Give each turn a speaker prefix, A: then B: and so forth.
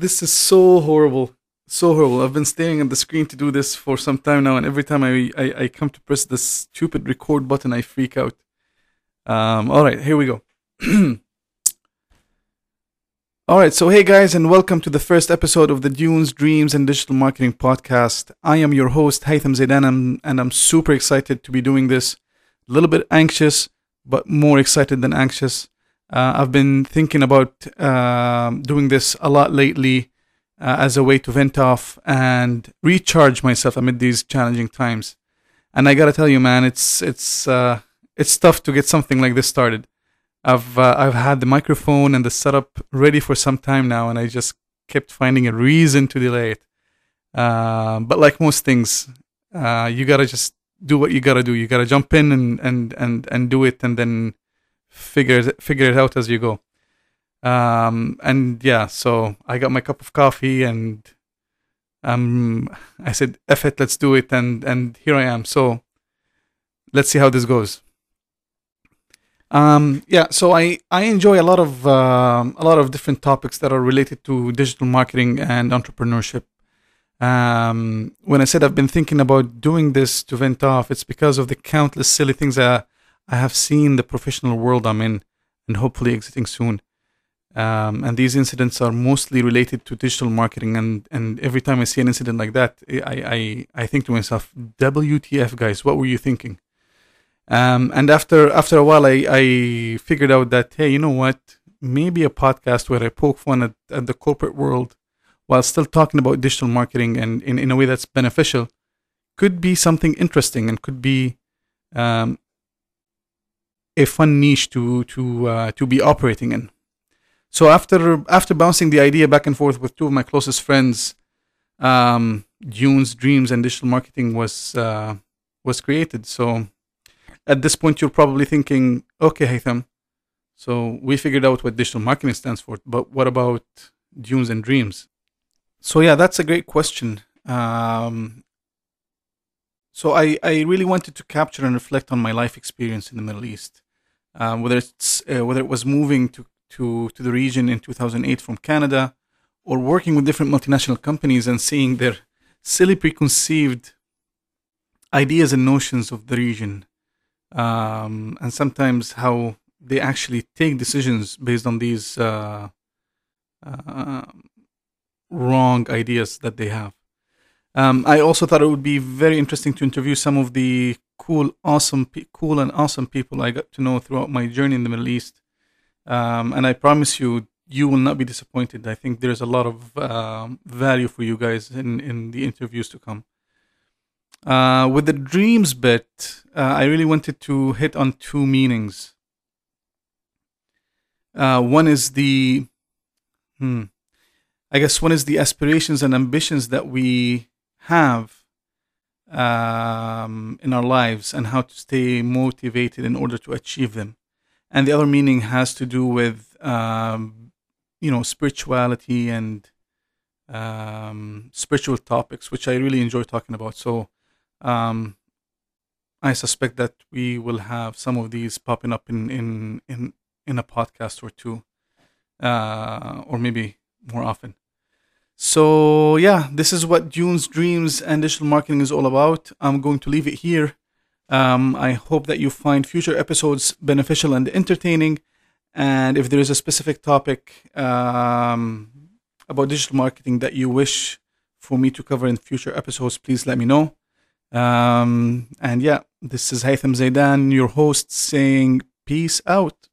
A: This is so horrible. So horrible. I've been staring at the screen to do this for some time now, and every time I, I, I come to press this stupid record button, I freak out. Um, all right, here we go. all right, so hey guys, and welcome to the first episode of the Dunes, Dreams, and Digital Marketing podcast. I am your host, Haithem Zaidan, and, and I'm super excited to be doing this. A little bit anxious, but more excited than anxious. Uh, I've been thinking about uh, doing this a lot lately uh, as a way to vent off and recharge myself amid these challenging times. And I gotta tell you, man, it's it's uh, it's tough to get something like this started. I've uh, I've had the microphone and the setup ready for some time now, and I just kept finding a reason to delay it. Uh, but like most things, you gotta just do what you gotta do. You gotta jump in and and and and do it, and then figure it, figure it out as you go. Um, and yeah, so I got my cup of coffee and um, I said, "F it, let's do it," and and here I am. So let's see how this goes. Um, yeah, so I I enjoy a lot of uh, a lot of different topics that are related to digital marketing and entrepreneurship. Um, when I said I've been thinking about doing this to vent off, it's because of the countless silly things that I have seen the professional world I'm in and hopefully exiting soon. Um, and these incidents are mostly related to digital marketing. And, and every time I see an incident like that, I, I, I think to myself, WTF, guys, what were you thinking? Um, and after after a while, I, I figured out that, hey, you know what? Maybe a podcast where I poke fun at, at the corporate world while still talking about digital marketing and in, in a way that's beneficial could be something interesting and could be um, a fun niche to to uh, to be operating in. So after after bouncing the idea back and forth with two of my closest friends, um, Dunes, Dreams, and Digital Marketing was uh, was created. So at this point, you're probably thinking, okay, Haithem, so we figured out what digital marketing stands for, but what about Dunes and Dreams? So yeah, that's a great question. Um, so I, I really wanted to capture and reflect on my life experience in the Middle East, um, whether it's uh, whether it was moving to, to to the region in 2008 from Canada, or working with different multinational companies and seeing their silly preconceived ideas and notions of the region, um, and sometimes how they actually take decisions based on these uh, uh, wrong ideas that they have. Um, I also thought it would be very interesting to interview some of the cool, awesome, cool and awesome people I got to know throughout my journey in the Middle East. Um, and I promise you, you will not be disappointed. I think there's a lot of uh, value for you guys in, in the interviews to come. Uh, with the dreams bit, uh, I really wanted to hit on two meanings. Uh, one is the, hmm, I guess one is the aspirations and ambitions that we have um, in our lives and how to stay motivated in order to achieve them. And the other meaning has to do with, um, you know, spirituality and um, spiritual topics, which I really enjoy talking about. So um, I suspect that we will have some of these popping up in in in, in a podcast or two, uh, or maybe more often. So yeah, this is what Dunes Dreams and digital marketing is all about. I'm going to leave it here. Um, I hope that you find future episodes beneficial and entertaining. And if there is a specific topic um, about digital marketing that you wish for me to cover in future episodes, please let me know. Um, and yeah, this is Haithem Zaidan, your host, saying peace out.